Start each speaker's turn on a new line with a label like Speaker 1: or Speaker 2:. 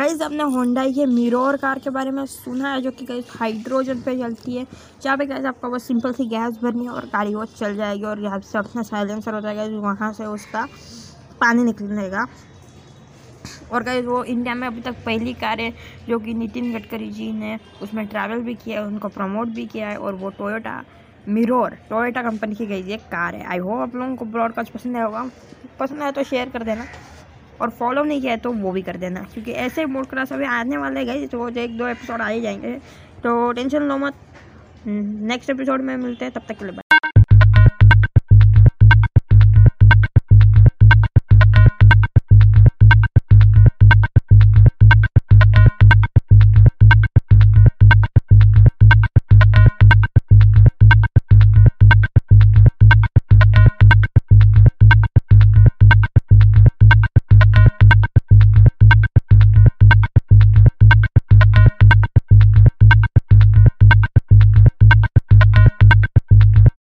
Speaker 1: Guys आपने Hyundai के मिरोर car के बारे में सुना है, जो कि गाइज़ हाइड्रोजन पे चलती है। जहाँ पे गाइज़ आपका बस सिंपल सी गैस भरनी है और गाड़ी वो चल जाएगी और यहाँ से अपना साइलेंसर हो जाएगा, वहाँ से उसका पानी निकलेगा। और गाइज़ वो इंडिया में अभी तक पहली कार है, जो कि नितिन गडकरी जी ने उसमें ट्रैवल भी किया है, उनको प्रमोट भी किया है और वो टोयोटा मिरोर टोयोटा कंपनी की गई एक कार है। आई होप आप लोगों को ब्रॉडकास्ट पसंद आया होगा। पसंद आया तो शेयर कर देना। और फॉलो नहीं किया है तो वो भी कर देना। क्योंकि ऐसे मोड क्लास अभी आने वाले गए तो एक दो एपिसोड आ ही जाएँगे। तो टेंशन लो मत। नेक्स्ट एपिसोड में मिलते हैं, तब तक के लिए